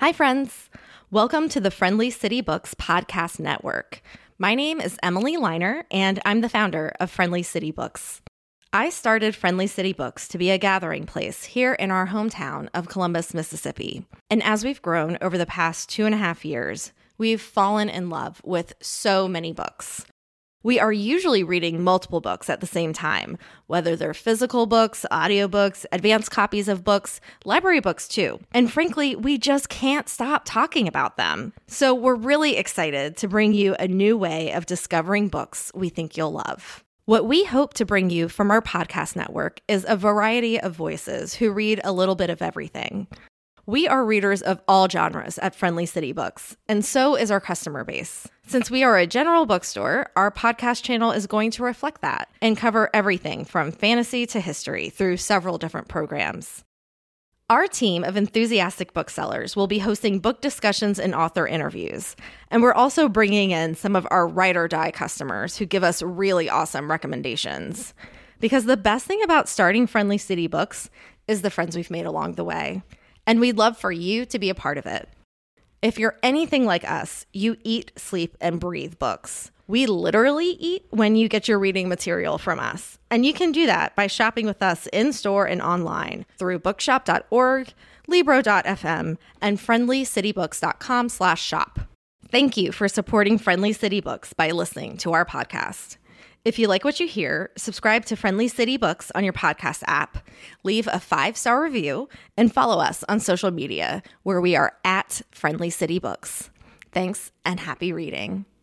Hi, friends. Welcome to the Friendly City Books Podcast Network. My name is Emily Liner, and I'm the founder of Friendly City Books. I started Friendly City Books to be a gathering place here in our hometown of Columbus, Mississippi. And as we've grown over the past two and a half years, we've fallen in love with so many books. We are usually reading multiple books at the same time, whether they're physical books, audiobooks, advanced copies of books, library books too. And frankly, we just can't stop talking about them. So we're really excited to bring you a new way of discovering books we think you'll love. What we hope to bring you from our podcast network is a variety of voices who read a little bit of everything. We are readers of all genres at Friendly City Books, and so is our customer base. Since we are a general bookstore, our podcast channel is going to reflect that and cover everything from fantasy to history through several different programs. Our team of enthusiastic booksellers will be hosting book discussions and author interviews. And we're also bringing in some of our write or die customers who give us really awesome recommendations. Because the best thing about starting Friendly City Books is the friends we've made along the way. And we'd love for you to be a part of it. If you're anything like us, you eat, sleep, and breathe books. We literally eat when you get your reading material from us. And you can do that by shopping with us in store and online through bookshop.org, libro.fm, and friendlycitybooks.com slash shop. Thank you for supporting Friendly City Books by listening to our podcast. If you like what you hear, subscribe to Friendly City Books on your podcast app, leave a five star review, and follow us on social media where we are at Friendly City Books. Thanks and happy reading.